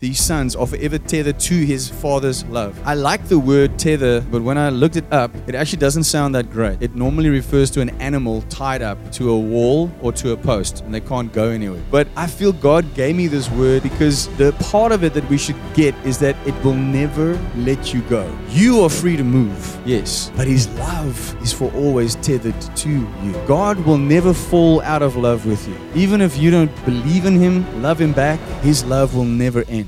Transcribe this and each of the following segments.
these sons are forever tethered to his father's love. I like the word tether, but when I looked it up, it actually doesn't sound that great. It normally refers to an animal tied up to a wall or to a post, and they can't go anywhere. But I feel God gave me this word because the part of it that we should get is that it will never let you go. You are free to move, yes, but his love is for always tethered to you. God will never fall out of love with you. Even if you don't believe in him, love him back, his love will never end.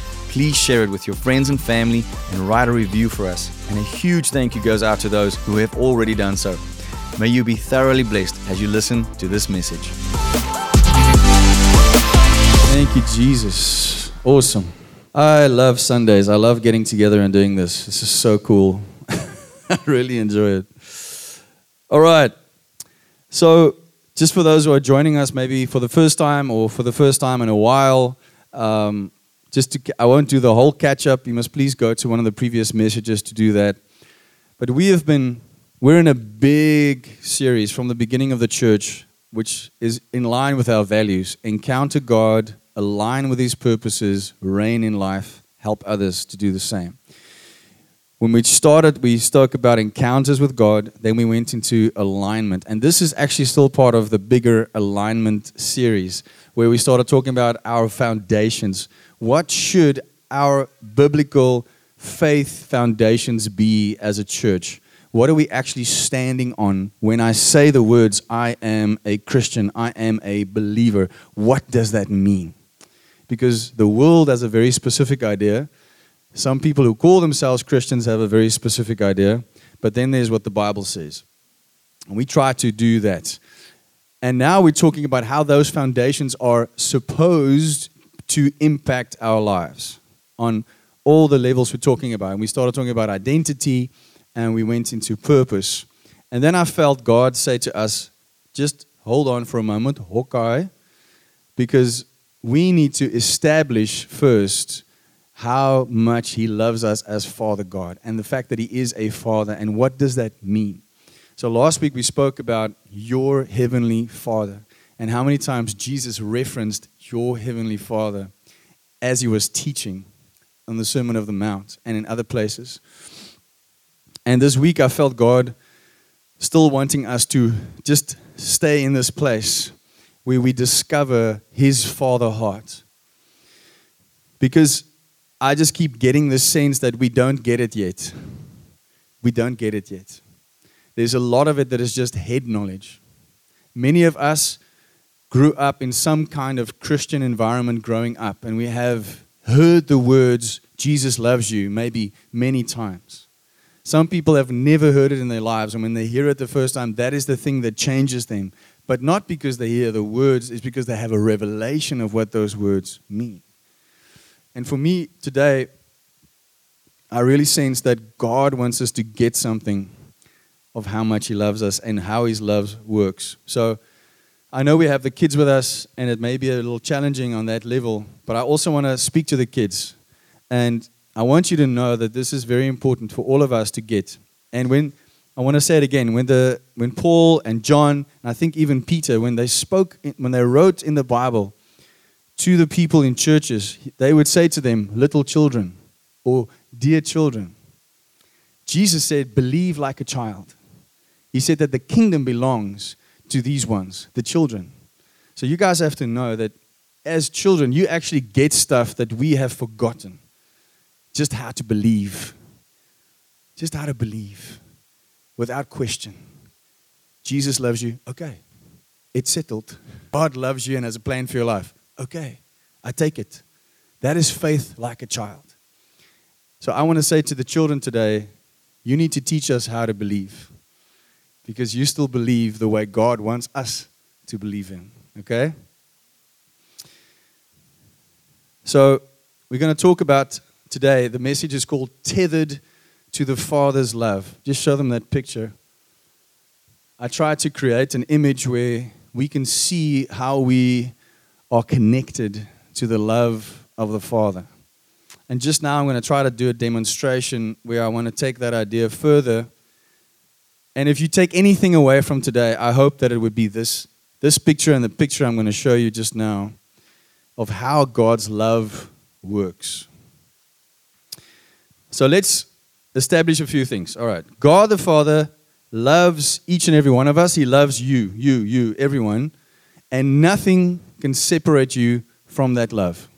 please share it with your friends and family and write a review for us. And a huge thank you goes out to those who have already done so. May you be thoroughly blessed as you listen to this message. Thank you, Jesus. Awesome. I love Sundays. I love getting together and doing this. This is so cool. I really enjoy it. All right. So, just for those who are joining us, maybe for the first time or for the first time in a while, um, just to, I won't do the whole catch up. You must please go to one of the previous messages to do that. But we have been, we're in a big series from the beginning of the church, which is in line with our values encounter God, align with His purposes, reign in life, help others to do the same. When we started, we spoke about encounters with God, then we went into alignment. And this is actually still part of the bigger alignment series, where we started talking about our foundations what should our biblical faith foundations be as a church? What are we actually standing on when I say the words, I am a Christian, I am a believer? What does that mean? Because the world has a very specific idea. Some people who call themselves Christians have a very specific idea. But then there's what the Bible says. And we try to do that. And now we're talking about how those foundations are supposed to impact our lives on all the levels we're talking about. And we started talking about identity and we went into purpose. And then I felt God say to us, just hold on for a moment, Hawkeye, because we need to establish first how much He loves us as Father God and the fact that He is a Father. And what does that mean? So last week we spoke about your Heavenly Father and how many times Jesus referenced your Heavenly Father as he was teaching on the Sermon of the Mount and in other places. And this week I felt God still wanting us to just stay in this place where we discover his Father heart. Because I just keep getting the sense that we don't get it yet. We don't get it yet. There's a lot of it that is just head knowledge. Many of us grew up in some kind of Christian environment growing up, and we have heard the words, Jesus loves you, maybe many times. Some people have never heard it in their lives, and when they hear it the first time, that is the thing that changes them. But not because they hear the words, it's because they have a revelation of what those words mean. And for me today, I really sense that God wants us to get something of how much He loves us and how His love works. So, I know we have the kids with us, and it may be a little challenging on that level, but I also want to speak to the kids. And I want you to know that this is very important for all of us to get. And when I want to say it again, when the when Paul and John, and I think even Peter, when they spoke, when they wrote in the Bible to the people in churches, they would say to them, "Little children," or "Dear children." Jesus said, "Believe like a child." He said that the kingdom belongs to these ones, the children. So you guys have to know that as children, you actually get stuff that we have forgotten. Just how to believe. Just how to believe without question. Jesus loves you. Okay. It's settled. God loves you and has a plan for your life. Okay. I take it. That is faith like a child. So I want to say to the children today, you need to teach us how to believe because you still believe the way God wants us to believe in. Okay? So, we're going to talk about today. The message is called Tethered to the Father's Love. Just show them that picture. I tried to create an image where we can see how we are connected to the love of the Father. And just now, I'm going to try to do a demonstration where I want to take that idea further. And if you take anything away from today, I hope that it would be this, this picture and the picture I'm going to show you just now of how God's love works. So let's establish a few things. All right. God the Father loves each and every one of us. He loves you, you, you, everyone. And nothing can separate you from that love.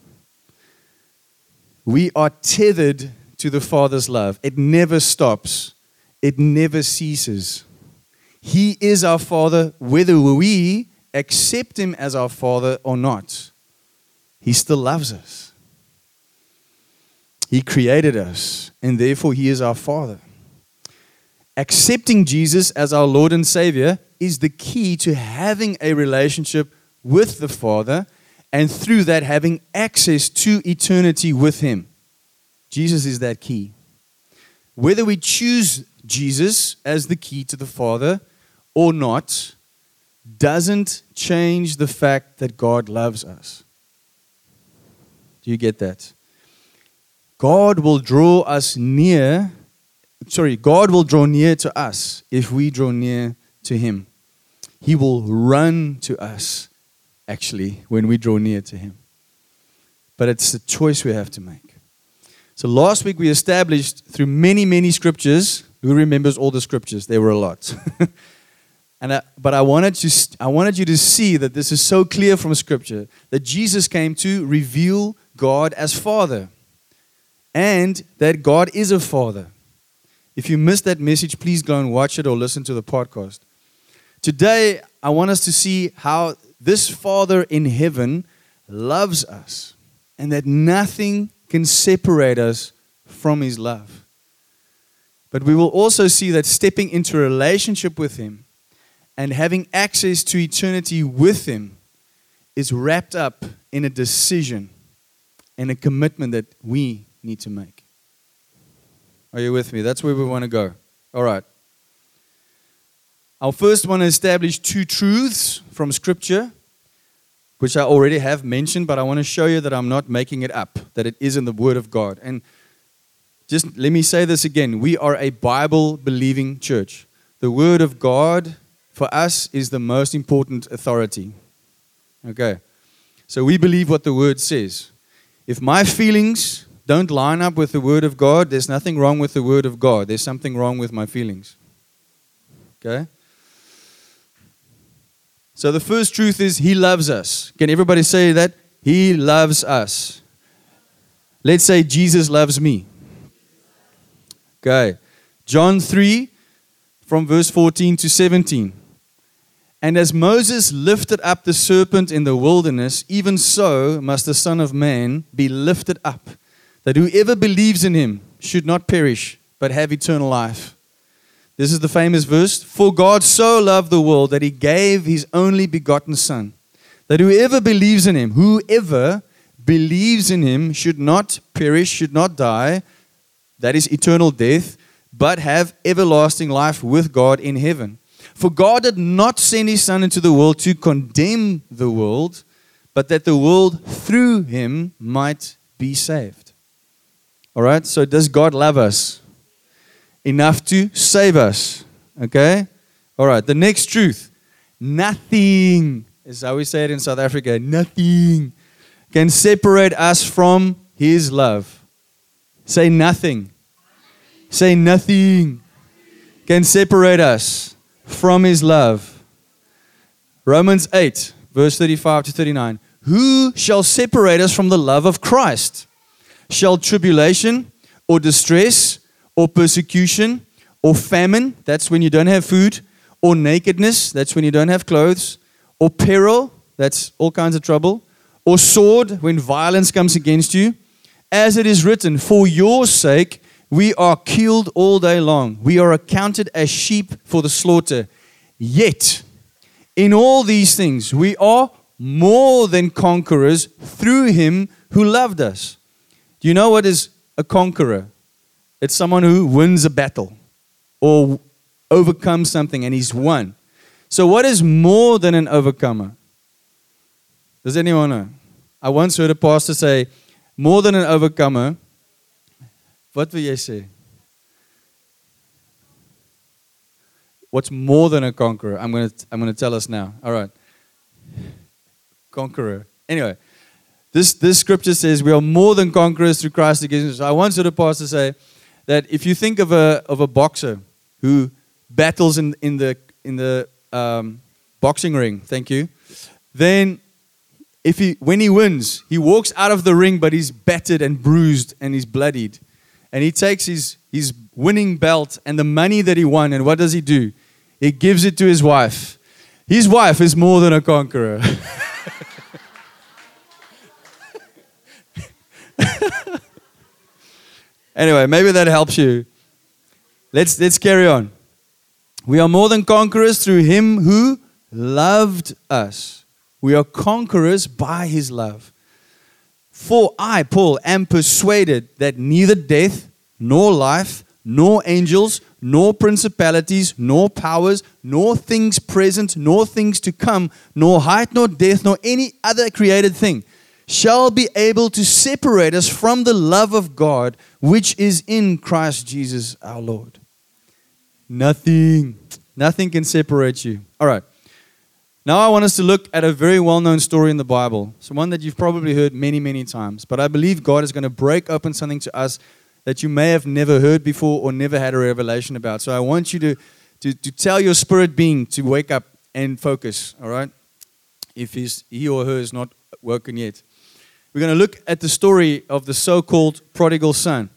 We are tethered to the Father's love. It never stops, it never ceases. He is our Father, whether we accept Him as our Father or not. He still loves us. He created us, and therefore He is our Father. Accepting Jesus as our Lord and Savior is the key to having a relationship with the Father, and through that, having access to eternity with Him. Jesus is that key. Whether we choose Jesus as the key to the Father or not doesn't change the fact that God loves us. Do you get that? God will draw us near, sorry, God will draw near to us if we draw near to Him. He will run to us, actually, when we draw near to Him. But it's a choice we have to make. So last week we established through many, many scriptures. Who remembers all the scriptures? There were a lot. and I, but I wanted, to, I wanted you to see that this is so clear from scripture that Jesus came to reveal God as Father and that God is a Father. If you missed that message, please go and watch it or listen to the podcast. Today, I want us to see how this Father in heaven loves us and that nothing can separate us from His love. But we will also see that stepping into a relationship with Him and having access to eternity with Him is wrapped up in a decision and a commitment that we need to make. Are you with me? That's where we want to go. All right. I'll first want to establish two truths from Scripture, which I already have mentioned, but I want to show you that I'm not making it up, that it is in the Word of God. And just let me say this again we are a Bible believing church. The Word of God for us is the most important authority. Okay. So we believe what the Word says. If my feelings don't line up with the Word of God, there's nothing wrong with the Word of God. There's something wrong with my feelings. Okay? So the first truth is He loves us. Can everybody say that? He loves us. Let's say Jesus loves me. Okay. John 3, from verse 14 to 17. And as Moses lifted up the serpent in the wilderness, even so must the Son of Man be lifted up, that whoever believes in him should not perish, but have eternal life. This is the famous verse For God so loved the world that he gave his only begotten Son, that whoever believes in him, whoever believes in him, should not perish, should not die, that is eternal death, but have everlasting life with God in heaven. For God did not send his Son into the world to condemn the world, but that the world through him might be saved. All right, so does God love us enough to save us? Okay, all right, the next truth nothing is how we say it in South Africa nothing can separate us from his love. Say nothing. Say nothing can separate us from his love. Romans 8, verse 35 to 39. Who shall separate us from the love of Christ? Shall tribulation or distress or persecution or famine, that's when you don't have food, or nakedness, that's when you don't have clothes, or peril, that's all kinds of trouble, or sword, when violence comes against you? As it is written, For your sake we are killed all day long. We are accounted as sheep for the slaughter. Yet, in all these things, we are more than conquerors through him who loved us. Do you know what is a conqueror? It's someone who wins a battle or overcomes something and he's won. So, what is more than an overcomer? Does anyone know? I once heard a pastor say, more than an overcomer. What will you say? What's more than a conqueror? I'm going to I'm going to tell us now. All right. Conqueror. Anyway, this, this scripture says we are more than conquerors through Christ against us. I once heard a pastor say that if you think of a, of a boxer who battles in, in the, in the um, boxing ring, thank you, then if he, when he wins, he walks out of the ring, but he's battered and bruised and he's bloodied. And he takes his, his winning belt and the money that he won, and what does he do? He gives it to his wife. His wife is more than a conqueror. anyway, maybe that helps you. Let's, let's carry on. We are more than conquerors through him who loved us. We are conquerors by his love. For I, Paul, am persuaded that neither death, nor life, nor angels, nor principalities, nor powers, nor things present, nor things to come, nor height, nor depth, nor any other created thing shall be able to separate us from the love of God which is in Christ Jesus our Lord. Nothing, nothing can separate you. All right. Now I want us to look at a very well known story in the Bible. It's one that you've probably heard many, many times. But I believe God is going to break open something to us that you may have never heard before or never had a revelation about. So I want you to, to, to tell your spirit being to wake up and focus, all right? If he's, he or her is not woken yet. We're going to look at the story of the so called prodigal son.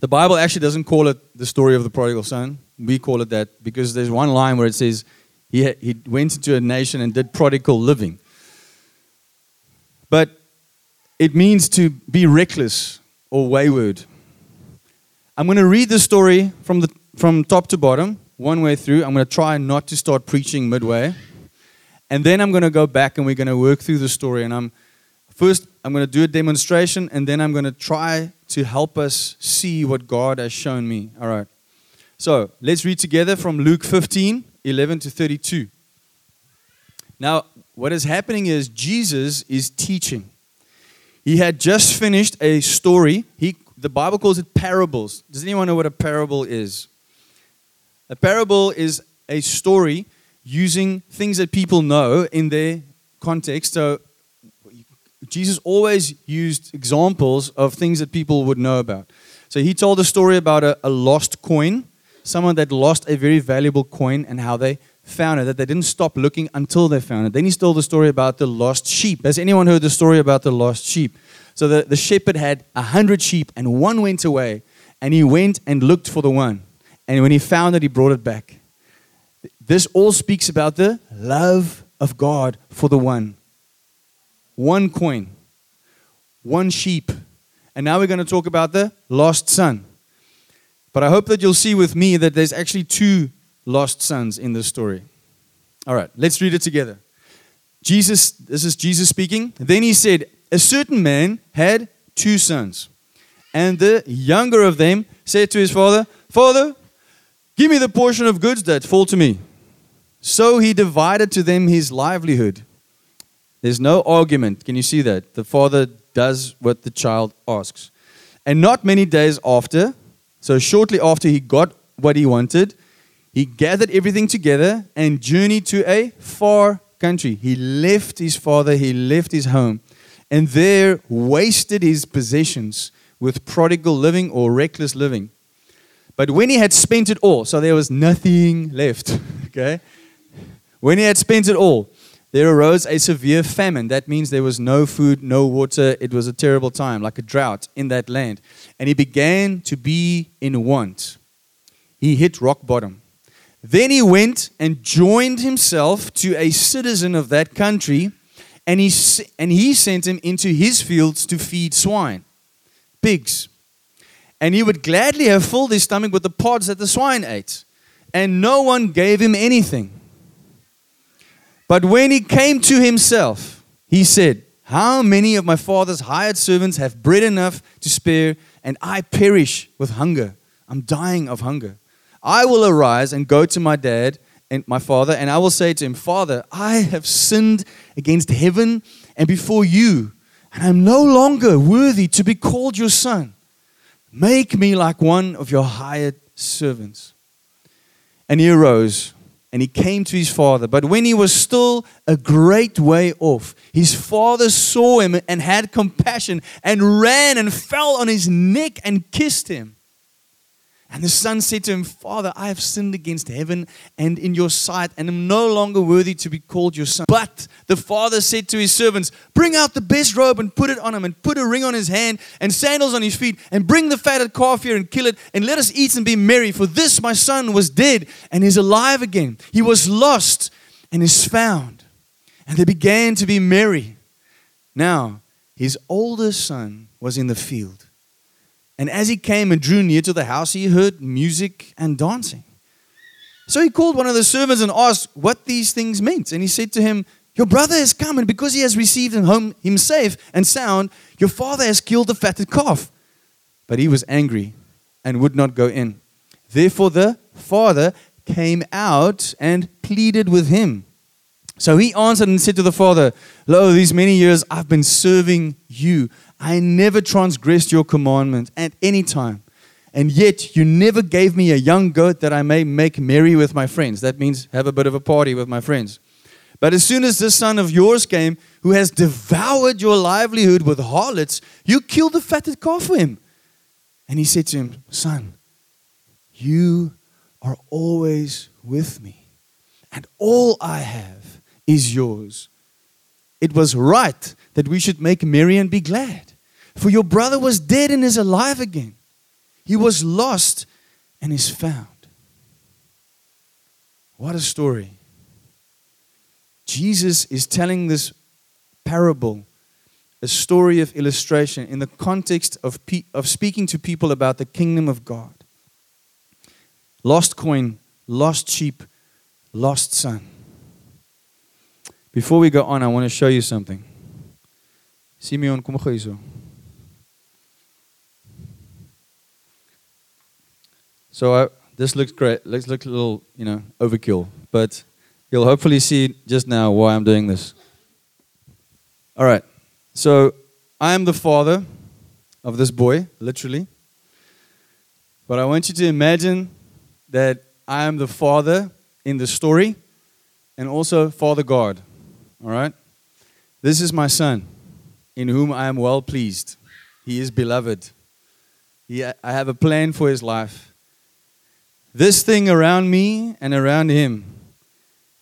The Bible actually doesn't call it the story of the prodigal son. We call it that because there's one line where it says he, he went into a nation and did prodigal living. But it means to be reckless or wayward. I'm going to read the story from, the, from top to bottom, one way through. I'm going to try not to start preaching midway. And then I'm going to go back and we're going to work through the story. And I'm First, I'm going to do a demonstration and then I'm going to try to help us see what God has shown me. All right. So let's read together from Luke 15 11 to 32. Now, what is happening is Jesus is teaching. He had just finished a story. He, the Bible calls it parables. Does anyone know what a parable is? A parable is a story using things that people know in their context. So Jesus always used examples of things that people would know about. So he told a story about a, a, lost coin, someone that lost a very valuable coin, and how they found it, that they didn't stop looking until they found it. Then he told the story about the lost sheep. Has anyone heard the story about the lost sheep? So the, the shepherd had a hundred sheep, and one went away, and he went and looked for the one. And when he found it, he brought it back. This all speaks about the love of God for the one one coin, one sheep. And now we're going to talk about the lost son. But I hope that you'll see with me that there's actually two lost sons in this story. All right, let's read it together. Jesus, this is Jesus speaking. Then he said, A certain man had two sons. And the younger of them said to his father, Father, give me the portion of goods that fall to me. So he divided to them his livelihood. There's no argument. Can you see that? The father does what the child asks. And not many days after, so shortly after he got what he wanted, he gathered everything together and journeyed to a far country. He left his father, he left his home, and there wasted his possessions with prodigal living or reckless living. But when he had spent it all, so there was nothing left, okay? When he had spent it all, there arose a severe famine. That means there was no food, no water. It was a terrible time, like a drought in that land. And he began to be in want. He hit rock bottom. Then he went and joined himself to a citizen of that country, and he, and he sent him into his fields to feed swine, pigs. And he would gladly have filled his stomach with the pods that the swine ate, and no one gave him anything. But when he came to himself, he said, How many of my father's hired servants have bread enough to spare, and I perish with hunger. I'm dying of hunger. I will arise and go to my dad and my father, and I will say to him, Father, I have sinned against heaven and before you, and I'm no longer worthy to be called your son. Make me like one of your hired servants. And he arose and he came to his father. But when he was still a great way off, his father saw him and had compassion and ran and fell on his neck and kissed him. And the son said to him, Father, I have sinned against heaven and in your sight, and am no longer worthy to be called your son. But the father said to his servants, Bring out the best robe and put it on him, and put a ring on his hand and sandals on his feet, and bring the fatted calf here and kill it, and let us eat and be merry. For this my son was dead and is alive again. He was lost and is found. And they began to be merry. Now, his older son was in the field. And as he came and drew near to the house, he heard music and dancing. So he called one of the servants and asked what these things meant. And he said to him, Your brother has come, and because he has received him home him safe and sound, your father has killed the fatted calf. But he was angry and would not go in. Therefore the father came out and pleaded with him. So he answered and said to the father, Lo, these many years I've been serving you I never transgressed your commandment at any time. And yet you never gave me a young goat that I may make merry with my friends. That means have a bit of a party with my friends. But as soon as this son of yours came, who has devoured your livelihood with harlots, you killed the fatted calf for him. And he said to him, Son, you are always with me, and all I have is yours. It was right that we should make merry and be glad. For your brother was dead and is alive again. He was lost and is found. What a story. Jesus is telling this parable, a story of illustration in the context of, pe- of speaking to people about the kingdom of God. Lost coin, lost sheep, lost son. Before we go on, I want to show you something. Simeon, kom gou. So uh, this looks great. Looks looks a little, you know, overkill, but you'll hopefully see just now why I'm doing this. All right. So I am the father of this boy, literally. But I want you to imagine that I am the father in the story and also Father God. All right? This is my son in whom I am well pleased. He is beloved. He, I have a plan for his life. This thing around me and around him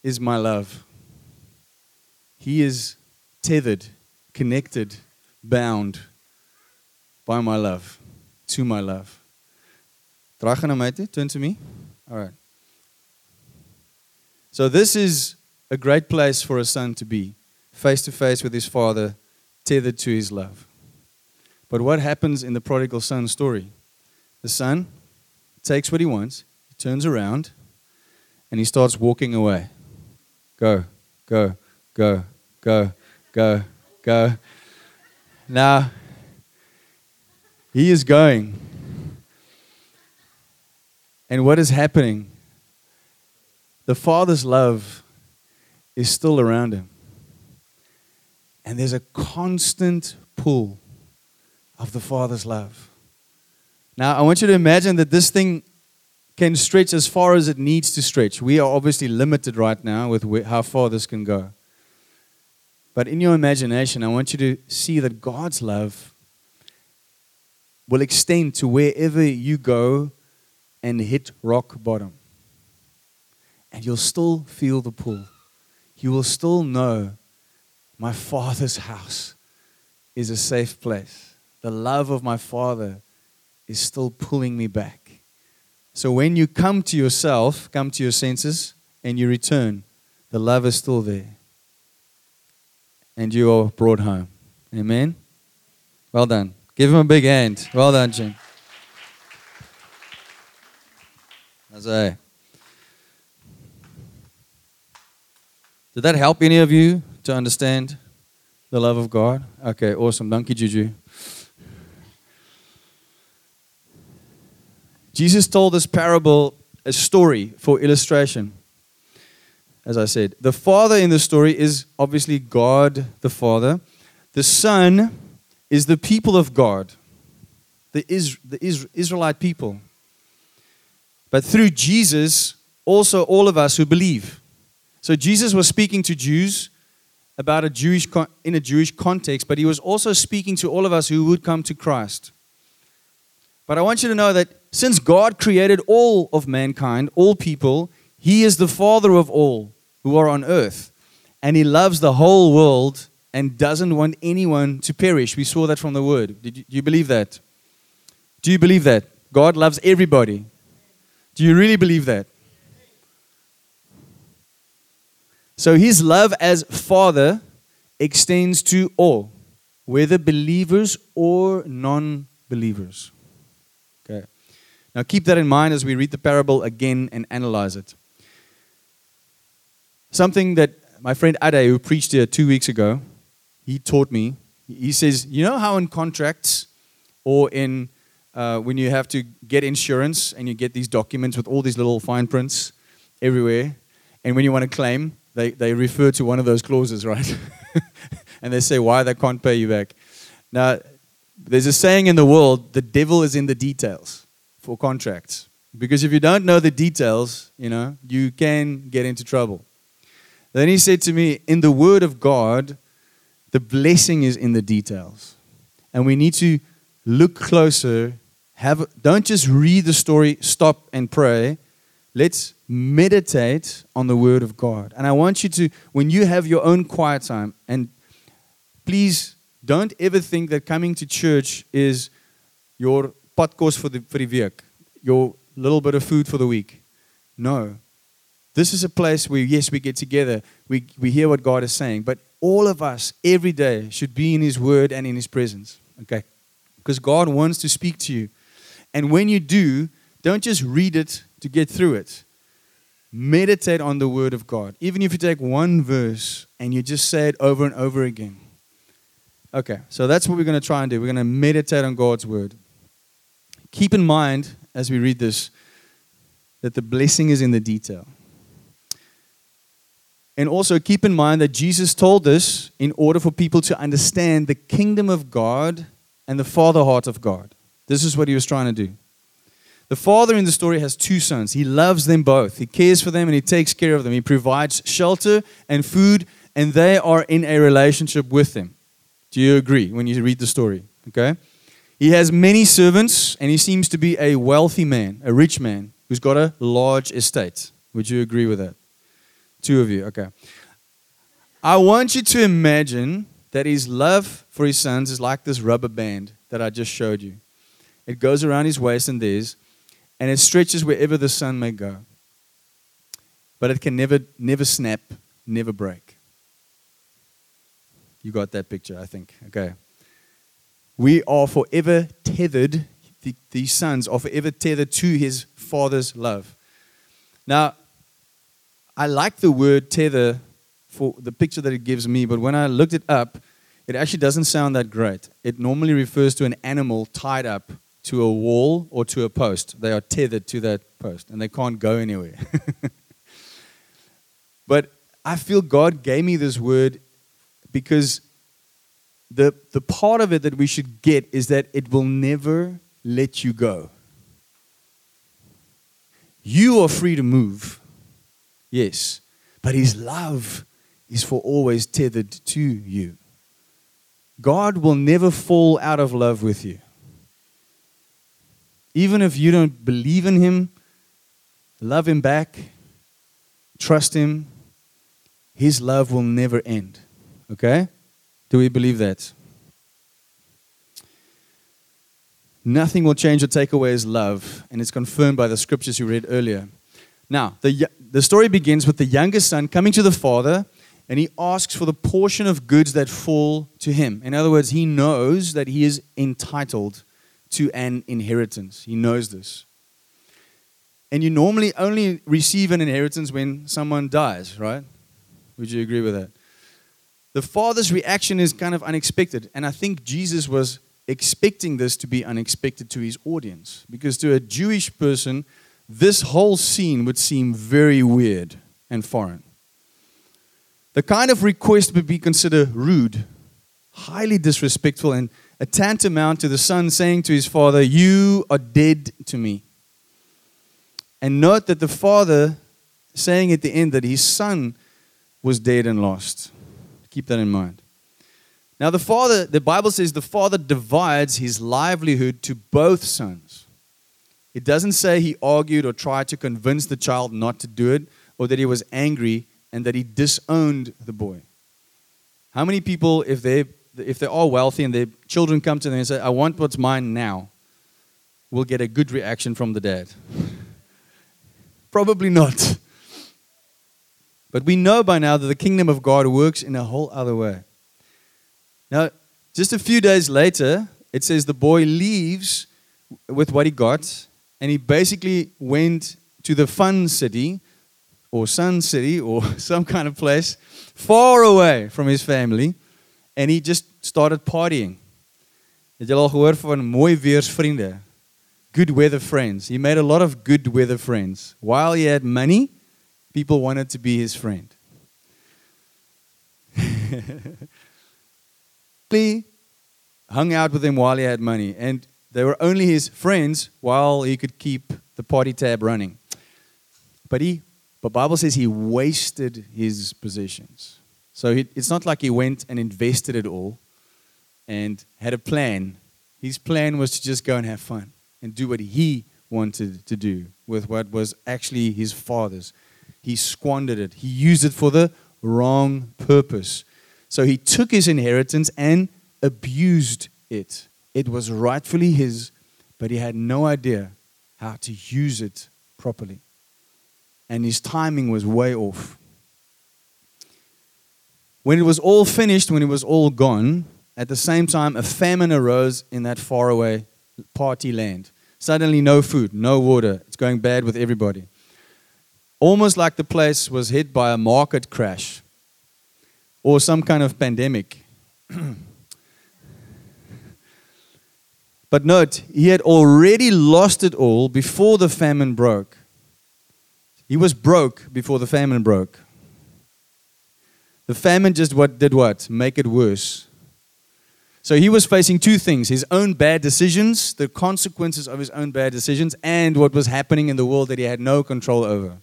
is my love. He is tethered, connected, bound by my love, to my love. Turn to me. All right. So this is a great place for a son to be, face to face with his father, tethered to his love. But what happens in the prodigal son story? The son takes what he wants, turns around, and he starts walking away. Go, go, go, go, go, go. Now, he is going. And what is happening? The Father's love is still around him. And there's a constant pull of the Father's love. Now, I want you to imagine that this thing can stretch as far as it needs to stretch. We are obviously limited right now with how far this can go. But in your imagination, I want you to see that God's love will extend to wherever you go and hit rock bottom. And you'll still feel the pull. You will still know my Father's house is a safe place. The love of my Father is still pulling me back. So when you come to yourself, come to your senses, and you return, the love is still there. And you are brought home. Amen? Well done. Give him a big hand. Well done, Jim. Did that help any of you to understand the love of God? Okay, awesome. Thank you, Juju. Jesus told this parable, a story for illustration. As I said, the father in the story is obviously God the Father. The Son is the people of God, the, Is- the Is- Israelite people. But through Jesus, also all of us who believe. So Jesus was speaking to Jews about a Jewish con- in a Jewish context, but he was also speaking to all of us who would come to Christ. But I want you to know that since God created all of mankind, all people, he is the father of all who are on earth. And he loves the whole world and doesn't want anyone to perish. We saw that from the word. Did you, do you believe that? Do you believe that? God loves everybody. Do you really believe that? So his love as Father extends to all, whether believers or non believers. Now keep that in mind as we read the parable again and analyze it. Something that my friend Ade, who preached here two weeks ago, he taught me. He says, You know how in contracts or in uh, when you have to get insurance and you get these documents with all these little fine prints everywhere, and when you want to claim, they, they refer to one of those clauses, right? and they say why they can't pay you back. Now, there's a saying in the world the devil is in the details for contracts. Because if you don't know the details, you know, you can get into trouble. Then he said to me, in the word of God, the blessing is in the details. And we need to look closer. Have, don't just read the story, stop and pray. Let's meditate on the Word of God. And I want you to, when you have your own quiet time, and please don't ever think that coming to church is your podcast for the, for the week, your little bit of food for the week. No. This is a place where, yes, we get together, we, we hear what God is saying, but all of us every day should be in His Word and in His presence. Okay? Because God wants to speak to you. And when you do, don't just read it to get through it. Meditate on the Word of God. Even if you take one verse and you just say it over and over again. Okay, so that's what we're going to try and do. We're going to meditate on God's Word. Keep in mind as we read this that the blessing is in the detail. And also keep in mind that Jesus told this in order for people to understand the kingdom of God and the father heart of God. This is what he was trying to do. The father in the story has two sons. He loves them both. He cares for them and he takes care of them. He provides shelter and food, and they are in a relationship with him. Do you agree when you read the story? Okay? He has many servants, and he seems to be a wealthy man, a rich man, who's got a large estate. Would you agree with that? Two of you, okay. I want you to imagine that his love for his sons is like this rubber band that I just showed you. It goes around his waist and theirs, and it stretches wherever the son may go. But it can never, never snap, never break. You got that picture, I think. Okay. We are forever tethered, the, sons are forever tethered to his father's love. Now, I like the word tether for the picture that it gives me, but when I looked it up, it actually doesn't sound that great. It normally refers to an animal tied up to a wall or to a post. They are tethered to that post and they can't go anywhere. but I feel God gave me this word because the, the part of it that we should get is that it will never let you go. You are free to move, yes, but His love is for always tethered to you. God will never fall out of love with you. Even if you don't believe in Him, love Him back, trust Him, His love will never end. Okay? Do we believe that? Nothing will change or take away His love, and it's confirmed by the scriptures you read earlier. Now, the, the story begins with the youngest son coming to the father, and he asks for the portion of goods that fall to him. In other words, he knows that he is entitled to an inheritance. He knows this. And you normally only receive an inheritance when someone dies, right? Would you agree with that? The father's reaction is kind of unexpected, and I think Jesus was expecting this to be unexpected to his audience. Because to a Jewish person, this whole scene would seem very weird and foreign. The kind of request would be considered rude, highly disrespectful, and a tantamount to the son saying to his father, You are dead to me. And note that the father saying at the end that his son was dead and lost. Keep that in mind. Now, the father, the Bible says the father divides his livelihood to both sons. It doesn't say he argued or tried to convince the child not to do it or that he was angry and that he disowned the boy. How many people, if they if they are wealthy and their children come to them and say, I want what's mine now, will get a good reaction from the dad? Probably not. But we know by now that the kingdom of God works in a whole other way. Now, just a few days later, it says the boy leaves with what he got, and he basically went to the fun city or Sun City or some kind of place far away from his family and he just started partying. Good weather friends. He made a lot of good weather friends. While he had money, people wanted to be his friend. he hung out with him while he had money, and they were only his friends while he could keep the party tab running. But he, but Bible says he wasted his possessions. So he, it's not like he went and invested it all and had a plan. His plan was to just go and have fun and do what he wanted to do with what was actually his father's. He squandered it, he used it for the wrong purpose. So he took his inheritance and abused it. It was rightfully his, but he had no idea how to use it properly. And his timing was way off. When it was all finished, when it was all gone, at the same time, a famine arose in that faraway party land. Suddenly, no food, no water. It's going bad with everybody. Almost like the place was hit by a market crash or some kind of pandemic. but note, he had already lost it all before the famine broke. He was broke before the famine broke. The famine just what did what? Make it worse. So he was facing two things his own bad decisions, the consequences of his own bad decisions, and what was happening in the world that he had no control over.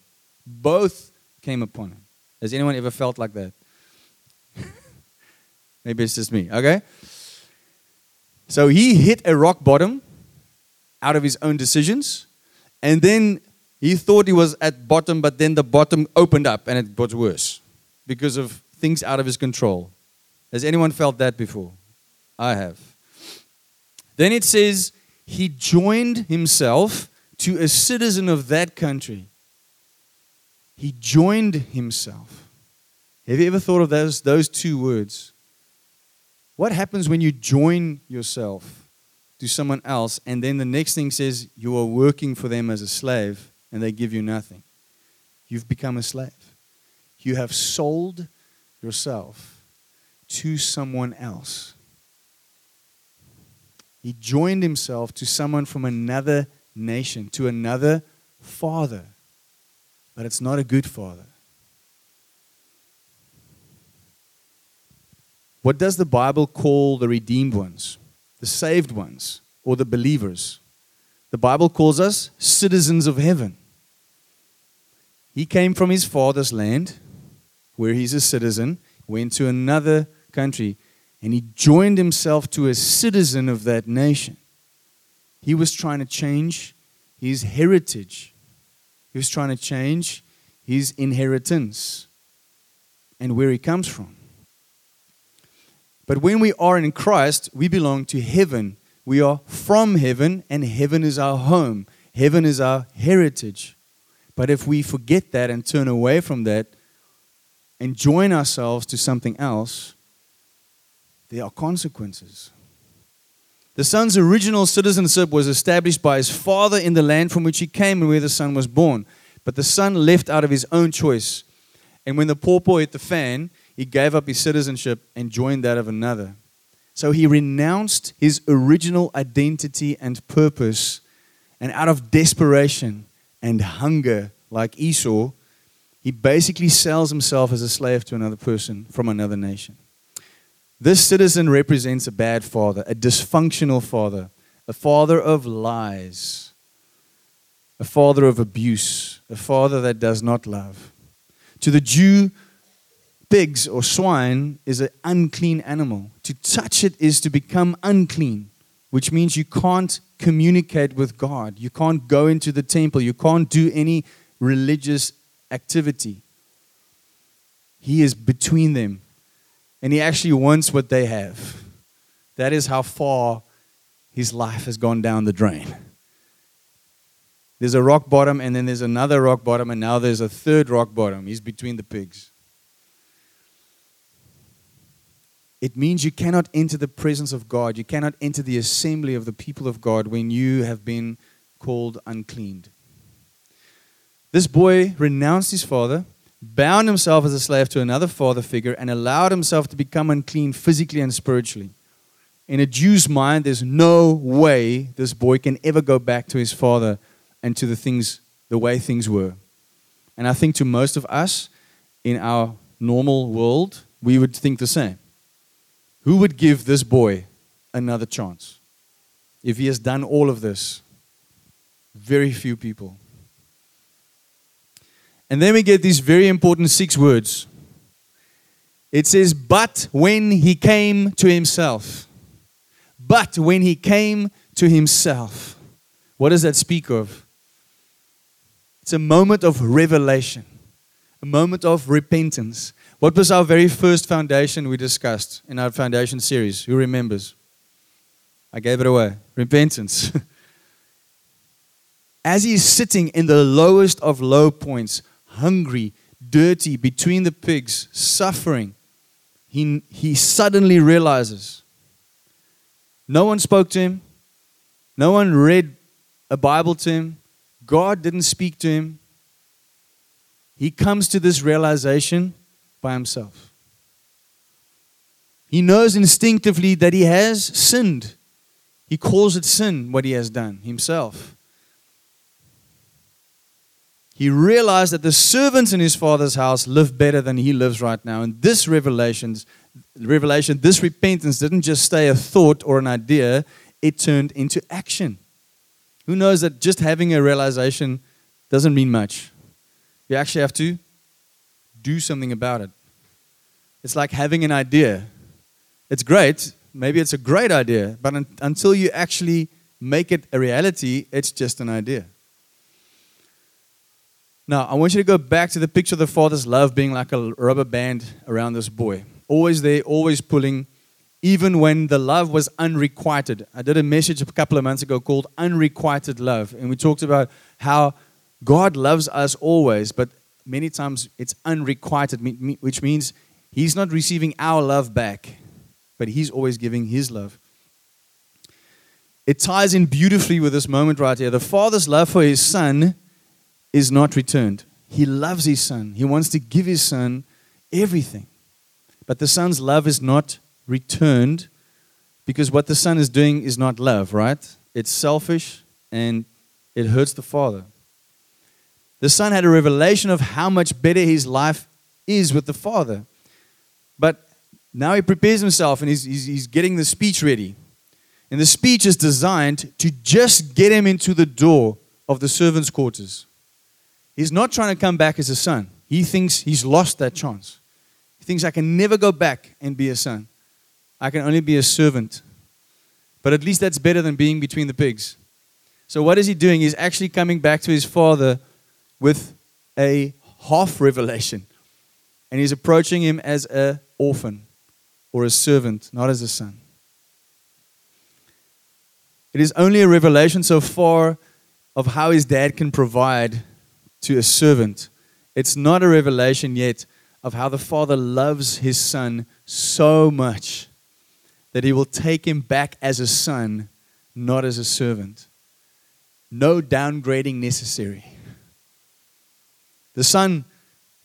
Both came upon him. Has anyone ever felt like that? Maybe it's just me, okay? So he hit a rock bottom out of his own decisions, and then he thought he was at bottom, but then the bottom opened up and it got worse because of things out of his control. Has anyone felt that before? I have. Then it says, he joined himself to a citizen of that country. He joined himself. Have you ever thought of those, those two words? What happens when you join yourself to someone else and then the next thing says you are working for them as a slave and they give you nothing? You've become a slave. You have sold yourself to someone else. He joined himself to someone from another nation, to another father. But it's not a good father. What does the Bible call the redeemed ones, the saved ones, or the believers? The Bible calls us citizens of heaven. He came from his father's land where he's a citizen, went to another country, and he joined himself to a citizen of that nation. He was trying to change his heritage, he was trying to change his inheritance and where he comes from. But when we are in Christ, we belong to heaven. We are from heaven, and heaven is our home. Heaven is our heritage. But if we forget that and turn away from that, and join ourselves to something else, there are consequences. The son's original citizenship was established by his father in the land from which he came and where the son was born. But the son left out of his own choice. And when the poor boy hit the fan, he gave up his citizenship and joined that of another. So he renounced his original identity and purpose, and out of desperation and hunger, like Esau, he basically sells himself as a slave to another person from another nation. This citizen represents a bad father, a dysfunctional father, a father of lies, a father of abuse, a father that does not love. To the Jew, pigs or swine is an unclean animal. To touch it is to become unclean, which means you can't communicate with God. You can't go into the temple. You can't do any religious activity. He is between them, and he actually wants what they have. That is how far his life has gone down the drain. There's a rock bottom, and then there's another rock bottom, and now there's a third rock bottom. He's between the pigs. It means you cannot enter the presence of God. You cannot enter the assembly of the people of God when you have been called uncleaned. This boy renounced his father, bound himself as a slave to another father figure, and allowed himself to become unclean physically and spiritually. In a Jew's mind, there's no way this boy can ever go back to his father and to the things, the way things were. And I think to most of us in our normal world, we would think the same. Who would give this boy another chance if he has done all of this? Very few people. And then we get these very important six words. It says, But when he came to himself. But when he came to himself. What does that speak of? It's a moment of revelation, a moment of repentance. What was our very first foundation we discussed in our foundation series? Who remembers? I gave it away. Repentance. As he's sitting in the lowest of low points, hungry, dirty, between the pigs, suffering, he, he suddenly realizes no one spoke to him, no one read a Bible to him, God didn't speak to him. He comes to this realization by himself. He knows instinctively that he has sinned. He calls it sin, what he has done himself. He realized that the servants in his father's house live better than he lives right now. And this revelation, this repentance didn't just stay a thought or an idea, it turned into action. Who knows that just having a realization doesn't mean much? You actually have to do something about it. It's like having an idea. It's great. Maybe it's a great idea, but un- until you actually make it a reality, it's just an idea. Now, I want you to go back to the picture of the father's love being like a rubber band around this boy. Always there, always pulling, even when the love was unrequited. I did a message a couple of months ago called Unrequited Love, and we talked about how God loves us always, but many times it's unrequited, which means He's not receiving our love back, but He's always giving His love. It ties in beautifully with this moment right here. The Father's love for His Son is not returned. He loves his son. He wants to give his son everything. But the son's love is not returned because what the son is doing is not love, right? It's selfish and it hurts the father. The son had a revelation of how much better his life is with the father. But now he prepares himself and he's, he's, he's getting the speech ready. And the speech is designed to just get him into the door of the servants' quarters. He's not trying to come back as a son. He thinks he's lost that chance. He thinks, I can never go back and be a son. I can only be a servant. But at least that's better than being between the pigs. So, what is he doing? He's actually coming back to his father with a half revelation. And he's approaching him as an orphan or a servant, not as a son. It is only a revelation so far of how his dad can provide to a servant. It's not a revelation yet of how the Father loves his Son so much that he will take him back as a son, not as a servant. No downgrading necessary. The son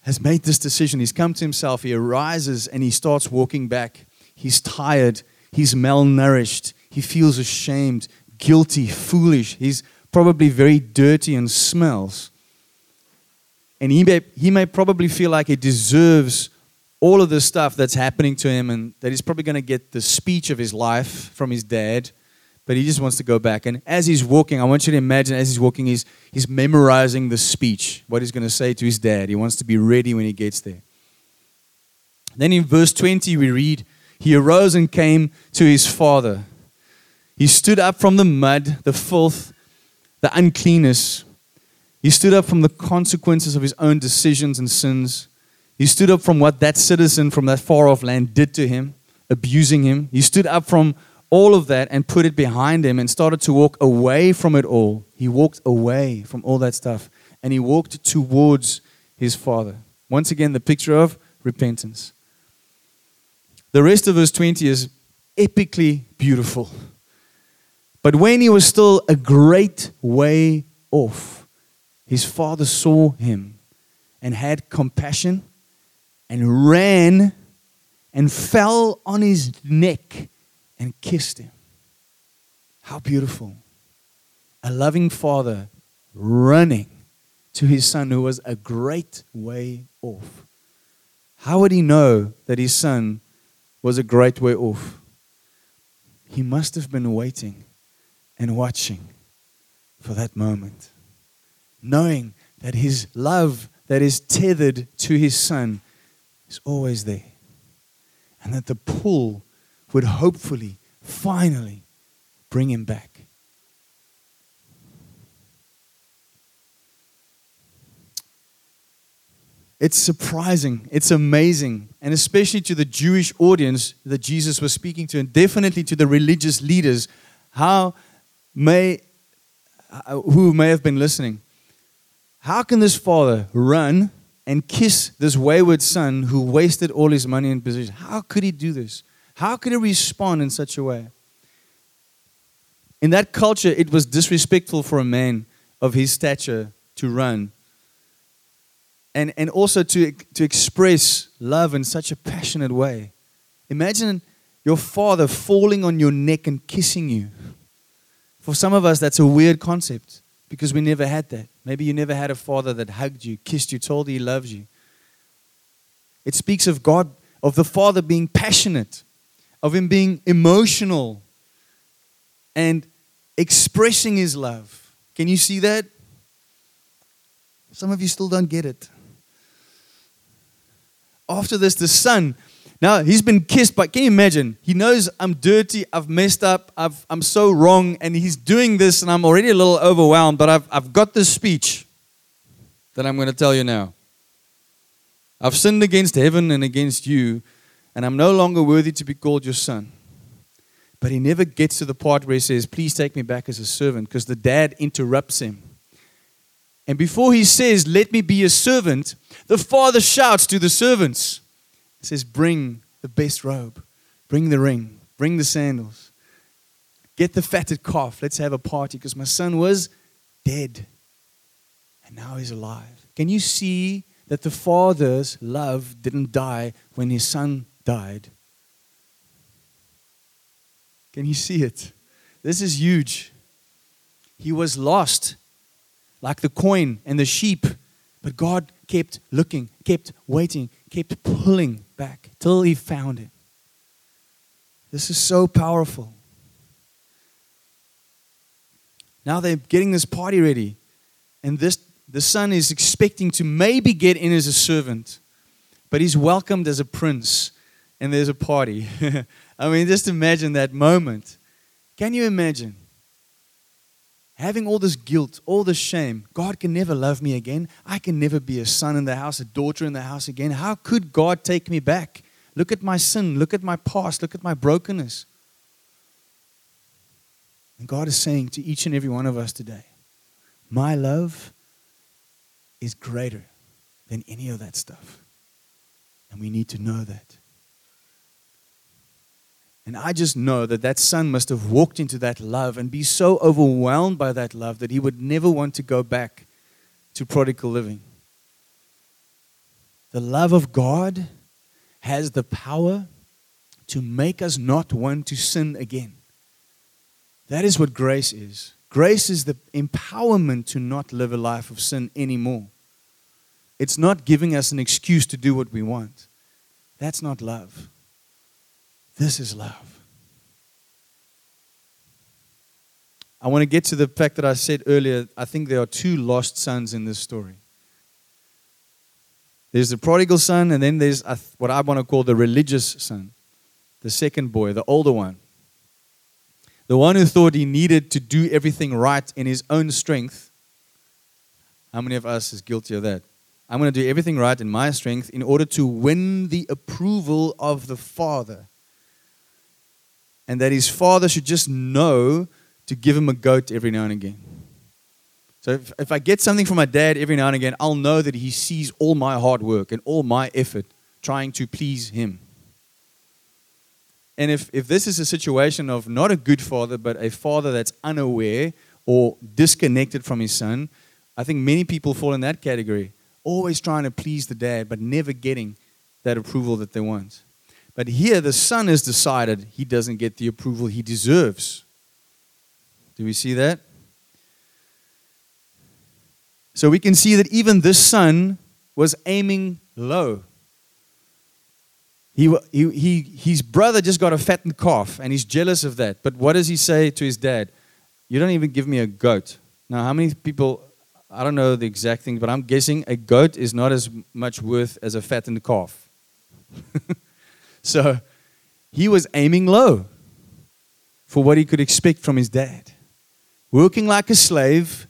has made this decision. He's come to himself. He arises and he starts walking back. He's tired. He's malnourished. He feels ashamed, guilty, foolish. He's probably very dirty and smells. And he may, he may probably feel like he deserves all of the stuff that's happening to him and that he's probably going to get the speech of his life from his dad but he just wants to go back. And as he's walking i want you to imagine as he's walking he's, he's memorizing the speech what he's going to say to his dad. He wants to be ready when he gets there. Then in verse 20 we read he arose and came to his father. He stood up from the mud the filth the uncleanness he stood up from the consequences of his own decisions and sins he stood up from what that citizen from that far off land did to him, abusing him. He stood up from all of that and put it behind him and started to walk away from it all. He walked away from all that stuff and he walked towards his father. Once again, the picture of repentance. The rest of verse 20 is epically beautiful. But when he was still a great way off, his father saw him and had compassion and ran and fell on his neck and kissed him. How beautiful. A loving father running to his son who was a great way off. How would he know that his son was a great way off? He must have been waiting and watching for that moment, knowing that his love that is tethered to his son is always there. And that the pull would hopefully, finally bring him back. It's surprising, it's amazing, and especially to the Jewish audience that Jesus was speaking to, and definitely to the religious leaders, how may uh, who may have been listening. How can this father run and kiss this wayward son who wasted all his money and position. How could he do this? How could he respond in such a way? In that culture, it was disrespectful for a man of his stature to run and, and also to, to express love in such a passionate way. Imagine your father falling on your neck and kissing you. For some of us, that's a weird concept because we never had that. Maybe you never had a father that hugged you, kissed you, told you he loves you. It speaks of God, of the father being passionate, of him being emotional and expressing his love. Can you see that? Some of you still don't get it. After this, the son now, he's been kissed, but can you imagine? He knows I'm dirty, I've messed up, I've, I'm so wrong, and he's doing this, and I'm already a little overwhelmed, but I've, I've got this speech that I'm going to tell you now. I've sinned against heaven and against you, and I'm no longer worthy to be called your son. But he never gets to the part where he says, Please take me back as a servant, because the dad interrupts him. And before he says, Let me be a servant, the father shouts to the servants, it says, Bring the best robe, bring the ring, bring the sandals, get the fatted calf. Let's have a party because my son was dead and now he's alive. Can you see that the father's love didn't die when his son died? Can you see it? This is huge. He was lost like the coin and the sheep, but God kept looking, kept waiting, kept pulling back till he found it. This is so powerful. Now they're getting this party ready, and this the son is expecting to maybe get in as a servant, but he's welcomed as a prince, and there's a party. I mean, just imagine that moment. Can you imagine? Having all this guilt, all this shame, God can never love me again. I can never be a son in the house, a daughter in the house again. How could God take me back? Look at my sin, look at my past, look at my brokenness. And God is saying to each and every one of us today, My love is greater than any of that stuff. And we need to know that. And I just know that that son must have walked into that love and be so overwhelmed by that love that he would never want to go back to prodigal living. The love of God has the power to make us not want to sin again. That is what grace is. Grace is the empowerment to not live a life of sin anymore. It's not giving us an excuse to do what we want. That's not love. This is love. I want to get to the fact that I said earlier I think there are two lost sons in this story. There's the prodigal son, and then there's what I want to call the religious son, the second boy, the older one. The one who thought he needed to do everything right in his own strength. How many of us is guilty of that? I'm going to do everything right in my strength in order to win the approval of the Father. And that his Father should just know to give him a goat every now and again. So if, if I get something from my dad every now and again, I'll know that he sees all my hard work and all my effort trying to please him. And if, if this is a situation of not a good father, but a father that's unaware or disconnected from his son, I think many people fall in that category. Always trying to please the dad, but never getting that approval that they want. But here, the son has decided he doesn't get the approval he deserves. Do we see that? So we can see that even this son was aiming low. He, he, he, his brother just got a fattened calf and he's jealous of that. But what does he say to his dad? You don't even give me a goat. Now, how many people, I don't know the exact thing, but I'm guessing a goat is not as much worth as a fattened calf. so he was aiming low for what he could expect from his dad. Working like a slave,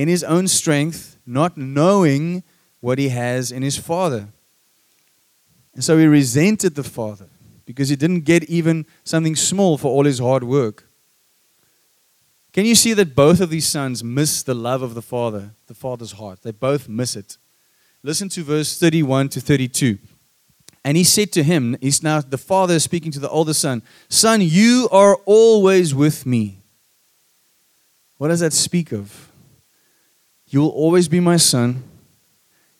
in his own strength, not knowing what he has in his father. And so he resented the father because he didn't get even something small for all his hard work. Can you see that both of these sons miss the love of the father, the father's heart? They both miss it. Listen to verse 31 to 32. And he said to him, he's now the father is speaking to the older son, Son, you are always with me. What does that speak of? You will always be my son.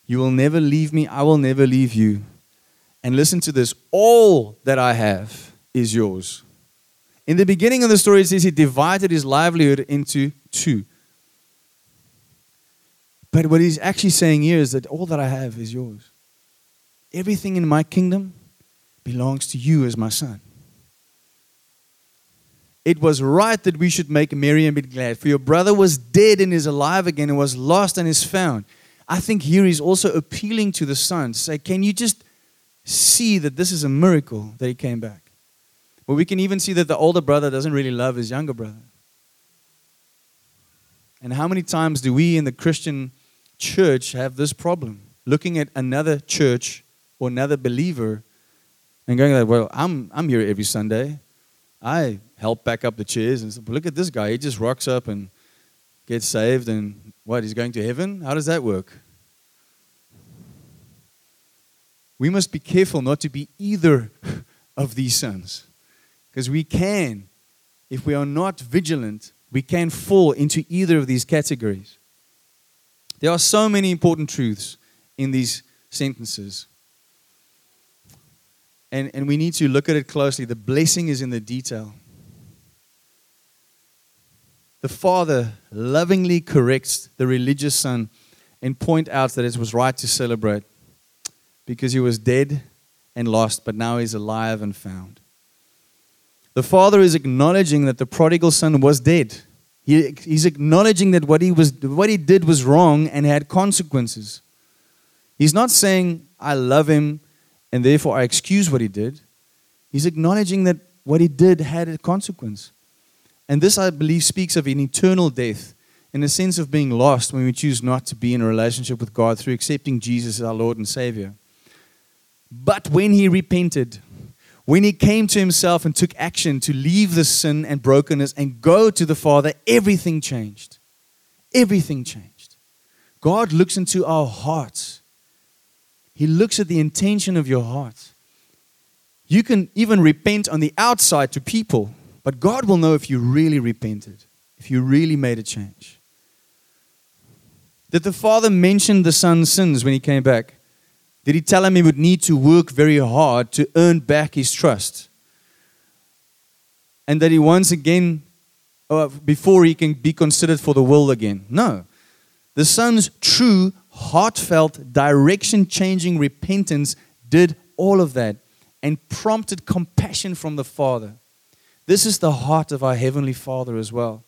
You will never leave me. I will never leave you. And listen to this all that I have is yours. In the beginning of the story, it says he divided his livelihood into two. But what he's actually saying here is that all that I have is yours. Everything in my kingdom belongs to you as my son. It was right that we should make merry and be glad, for your brother was dead and is alive again, and was lost and is found. I think here he's also appealing to the son to say, Can you just see that this is a miracle that he came back? But we can even see that the older brother doesn't really love his younger brother. And how many times do we in the Christian church have this problem? Looking at another church or another believer and going like, well, I'm, I'm here every Sunday. I help back up the chairs and say, look at this guy. He just rocks up and gets saved. And what? He's going to heaven? How does that work? We must be careful not to be either of these sons. Because we can, if we are not vigilant, we can fall into either of these categories. There are so many important truths in these sentences. And, and we need to look at it closely. The blessing is in the detail. The father lovingly corrects the religious son and point out that it was right to celebrate because he was dead and lost, but now he's alive and found. The father is acknowledging that the prodigal son was dead. He, he's acknowledging that what he, was, what he did was wrong and had consequences. He's not saying, I love him and therefore I excuse what he did. He's acknowledging that what he did had a consequence. And this, I believe, speaks of an eternal death in the sense of being lost when we choose not to be in a relationship with God through accepting Jesus as our Lord and Savior. But when he repented, when he came to himself and took action to leave the sin and brokenness and go to the Father, everything changed. Everything changed. God looks into our hearts he looks at the intention of your heart. You can even repent on the outside to people, but God will know if you really repented, if you really made a change. Did the father mention the son's sins when he came back? Did he tell him he would need to work very hard to earn back his trust? and that he once again, uh, before he can be considered for the will again. No. The Son's true, heartfelt, direction changing repentance did all of that and prompted compassion from the Father. This is the heart of our Heavenly Father as well.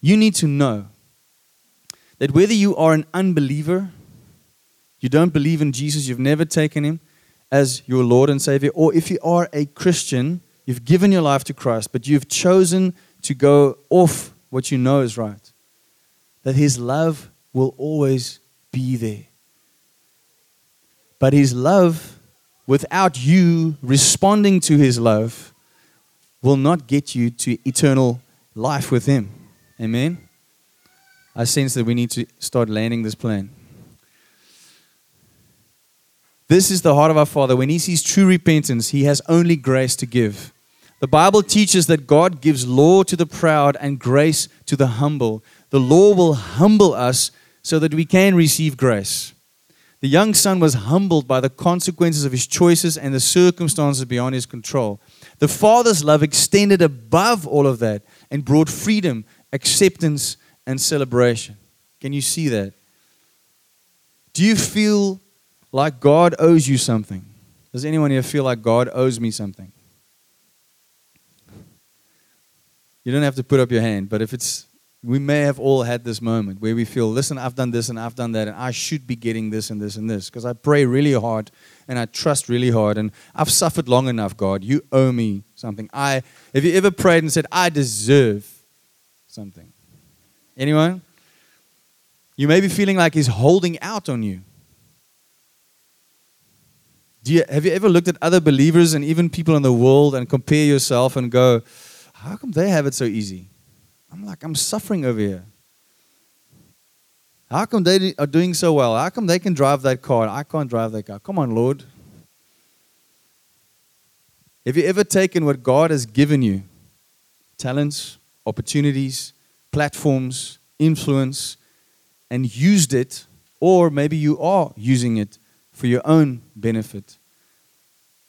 You need to know that whether you are an unbeliever, you don't believe in Jesus, you've never taken Him as your Lord and Savior, or if you are a Christian, you've given your life to Christ, but you've chosen to go off what you know is right, that His love will always be there. But His love, without you responding to His love, will not get you to eternal life with Him. Amen? I sense that we need to start landing this plane. This is the heart of our Father. When He sees true repentance, He has only grace to give. The Bible teaches that God gives law to the proud and grace to the humble. The law will humble us so that we can receive grace. The young son was humbled by the consequences of his choices and the circumstances beyond his control. The father's love extended above all of that and brought freedom, acceptance, and celebration. Can you see that? Do you feel like God owes you something? Does anyone here feel like God owes me something? You don't have to put up your hand, but if it's we may have all had this moment where we feel, listen, I've done this and I've done that, and I should be getting this and this and this because I pray really hard and I trust really hard, and I've suffered long enough, God. You owe me something. I have you ever prayed and said, I deserve something? Anyone? You may be feeling like He's holding out on you. Do you, have you ever looked at other believers and even people in the world and compare yourself and go, how come they have it so easy? I'm like, I'm suffering over here. How come they are doing so well? How come they can drive that car? I can't drive that car. Come on, Lord. Have you ever taken what God has given you talents, opportunities, platforms, influence and used it, or maybe you are using it for your own benefit,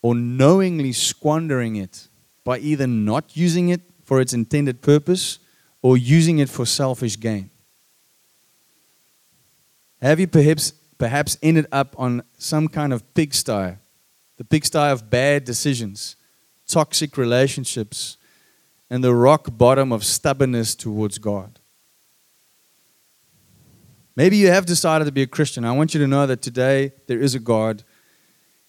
or knowingly squandering it by either not using it for its intended purpose or using it for selfish gain? Have you perhaps, perhaps ended up on some kind of pigsty, the pigsty of bad decisions, toxic relationships, and the rock bottom of stubbornness towards God? Maybe you have decided to be a Christian. I want you to know that today there is a God.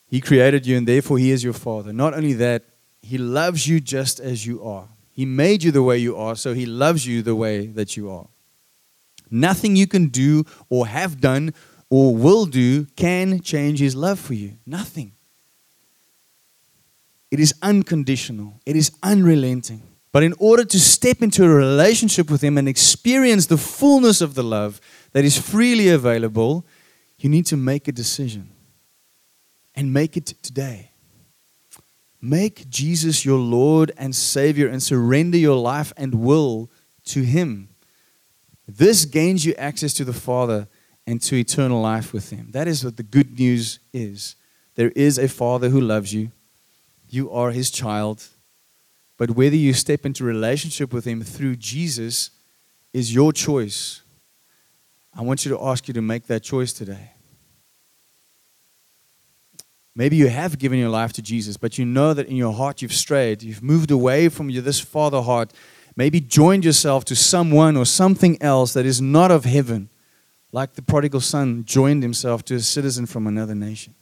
He created you, and therefore He is your Father. Not only that, He loves you just as you are. He made you the way you are, so He loves you the way that you are. Nothing you can do or have done or will do can change His love for you. Nothing. It is unconditional, it is unrelenting. But in order to step into a relationship with Him and experience the fullness of the love that is freely available, you need to make a decision. And make it today. Make Jesus your Lord and Savior and surrender your life and will to Him. This gains you access to the Father and to eternal life with Him. That is what the good news is. There is a Father who loves you, you are His child. But whether you step into relationship with Him through Jesus is your choice. I want you to ask you to make that choice today. Maybe you have given your life to Jesus, but you know that in your heart you've strayed. You've moved away from your, this Father heart. Maybe joined yourself to someone or something else that is not of heaven, like the prodigal son joined himself to a citizen from another nation.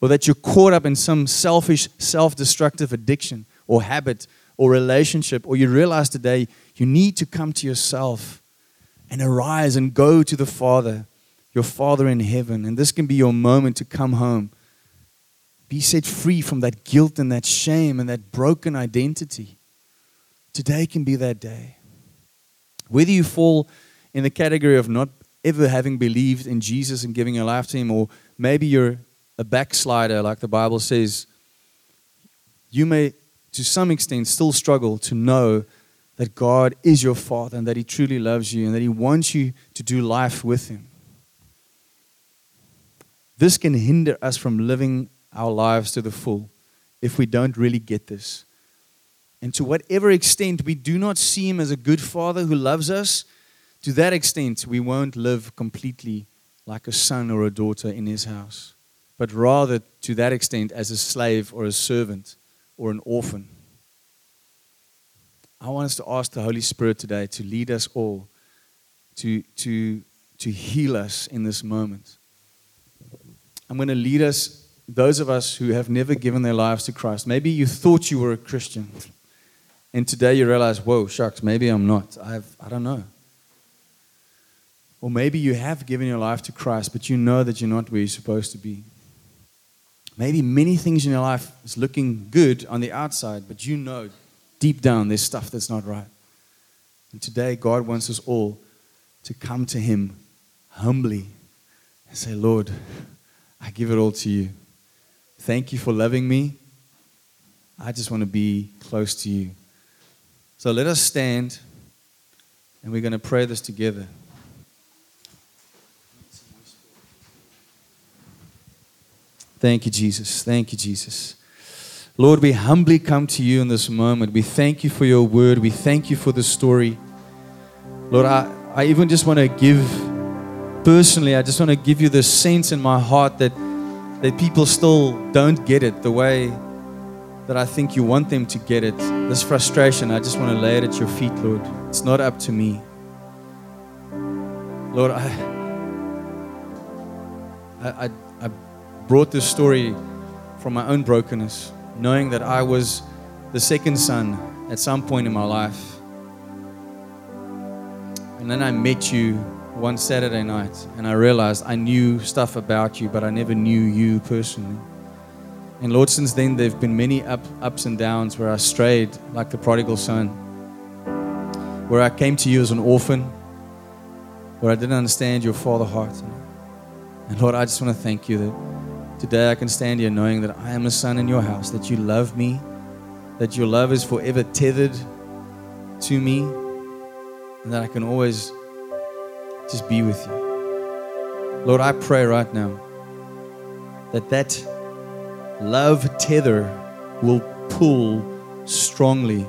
Or that you're caught up in some selfish, self destructive addiction or habit or relationship, or you realize today you need to come to yourself and arise and go to the Father your Father in heaven. And this can be your moment to come home. Be set free from that guilt and that shame and that broken identity. Today can be that day. Whether you fall in the category of not ever having believed in Jesus and giving your life to Him, or maybe you're a backslider, like the Bible says, you may, to some extent, still struggle to know that God is your Father and that He truly loves you and that He wants you to do life with Him. This can hinder us from living our lives to the full if we don't really get this. And to whatever extent we do not see Him as a good Father who loves us, to that extent we won't live completely like a son or a daughter in His house, but rather to that extent as a slave or a servant or an orphan. I want us to ask the Holy Spirit today to lead us all, to, to, to heal us in this moment. I'm going to lead us, those of us who have never given their lives to Christ. Maybe you thought you were a Christian, and today you realize, whoa, shucks, maybe I'm not. I've, I don't know. Or maybe you have given your life to Christ, but you know that you're not where you're supposed to be. Maybe many things in your life is looking good on the outside, but you know deep down there's stuff that's not right. And today God wants us all to come to him humbly and say, Lord, I give it all to you. Thank you for loving me. I just want to be close to you. So let us stand and we're going to pray this together. Thank you, Jesus. Thank you, Jesus. Lord, we humbly come to you in this moment. We thank you for your word. We thank you for the story. Lord, I, I even just want to give, personally, I just want to give you the sense in my heart that, that people still don't get it the way that I think you want them to get it. This frustration, I just want to lay it at your feet, Lord. It's not up to me. Lord, I, I, I brought this story from my own brokenness, knowing that I was the second son at some point in my life. And then I met you one Saturday night, and I realized I knew stuff about you, but I never knew you personally. And Lord, since then, there have been many up, ups and downs where I strayed like the prodigal son, where I came to you as an orphan, where I didn't understand your father heart. And Lord, I just want to thank you that Today I can stand here knowing that I am a son in your house, that you love me, that your love is forever tethered to me, and that I can always just be with you. Lord, I pray right now that that love tether will pull strongly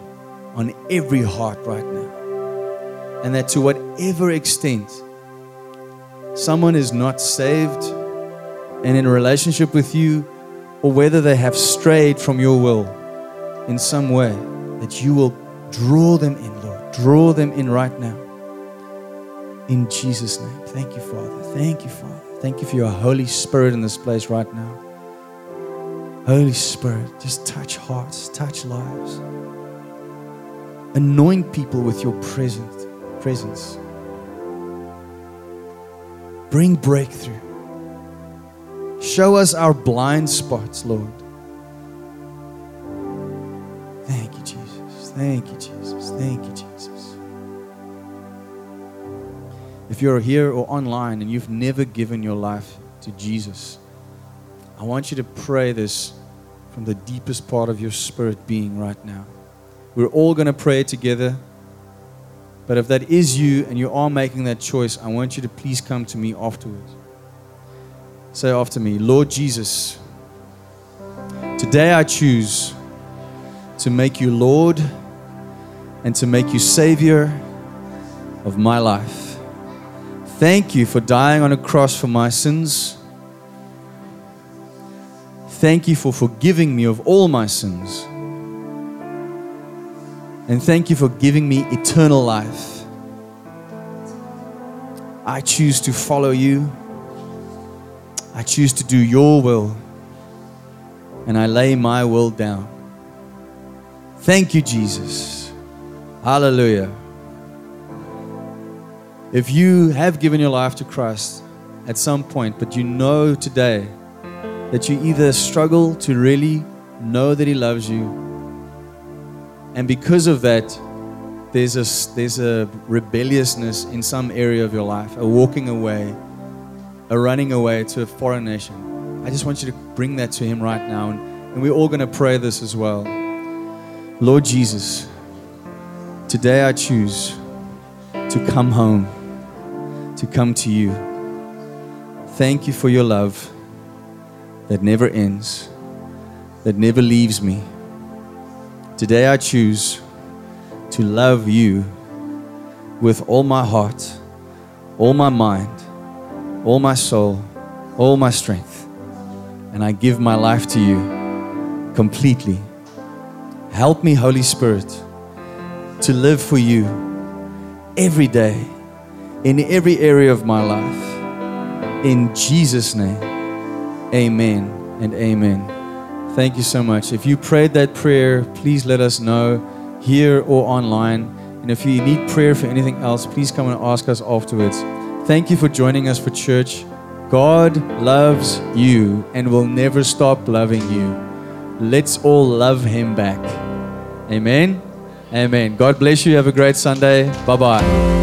on every heart right now. And that to whatever extent someone is not saved, and in relationship with you, or whether they have strayed from your will in some way, that you will draw them in, Lord. Draw them in right now. In Jesus' name. Thank you, Father. Thank you, Father. Thank you for your Holy Spirit in this place right now. Holy Spirit, just touch hearts, touch lives. Anoint people with your presence. presence. Bring breakthrough. Show us our blind spots, Lord. Thank you, Jesus. Thank you, Jesus. Thank you, If you're here or online and you've never given your life to Jesus, I want you to pray this from the deepest part of your spirit being right now. We're all going to pray together. But if that is you and you are making that choice, I want you to please come to me afterwards. Say after me Lord Jesus, today I choose to make you Lord and to make you Savior of my life. Thank you for dying on a cross for my sins. Thank you for forgiving me of all my sins. And thank you for giving me eternal life. I choose to follow you. I choose to do your will and I lay my will down. Thank you, Jesus. Hallelujah. If you have given your life to Christ at some point, but you know today that you either struggle to really know that He loves you, and because of that, there's a, there's a rebelliousness in some area of your life, a walking away, a running away to a foreign nation, I just want you to bring that to Him right now. And, and we're all going to pray this as well. Lord Jesus, today I choose to come home, to come to you. Thank you for your love that never ends, that never leaves me. Today I choose to love you with all my heart, all my mind, all my soul, all my strength. And I give my life to you completely. Help me, Holy Spirit, to live for you every day, in every area of my life. In Jesus' name, amen and amen. Thank you so much. If you prayed that prayer, please let us know here or online. And if you need prayer for anything else, please come and ask us afterwards. Thank you for joining us for church. God loves you and will never stop loving you. Let's all love Him back. Amen. Amen. God bless you. Have a great Sunday. Bye bye.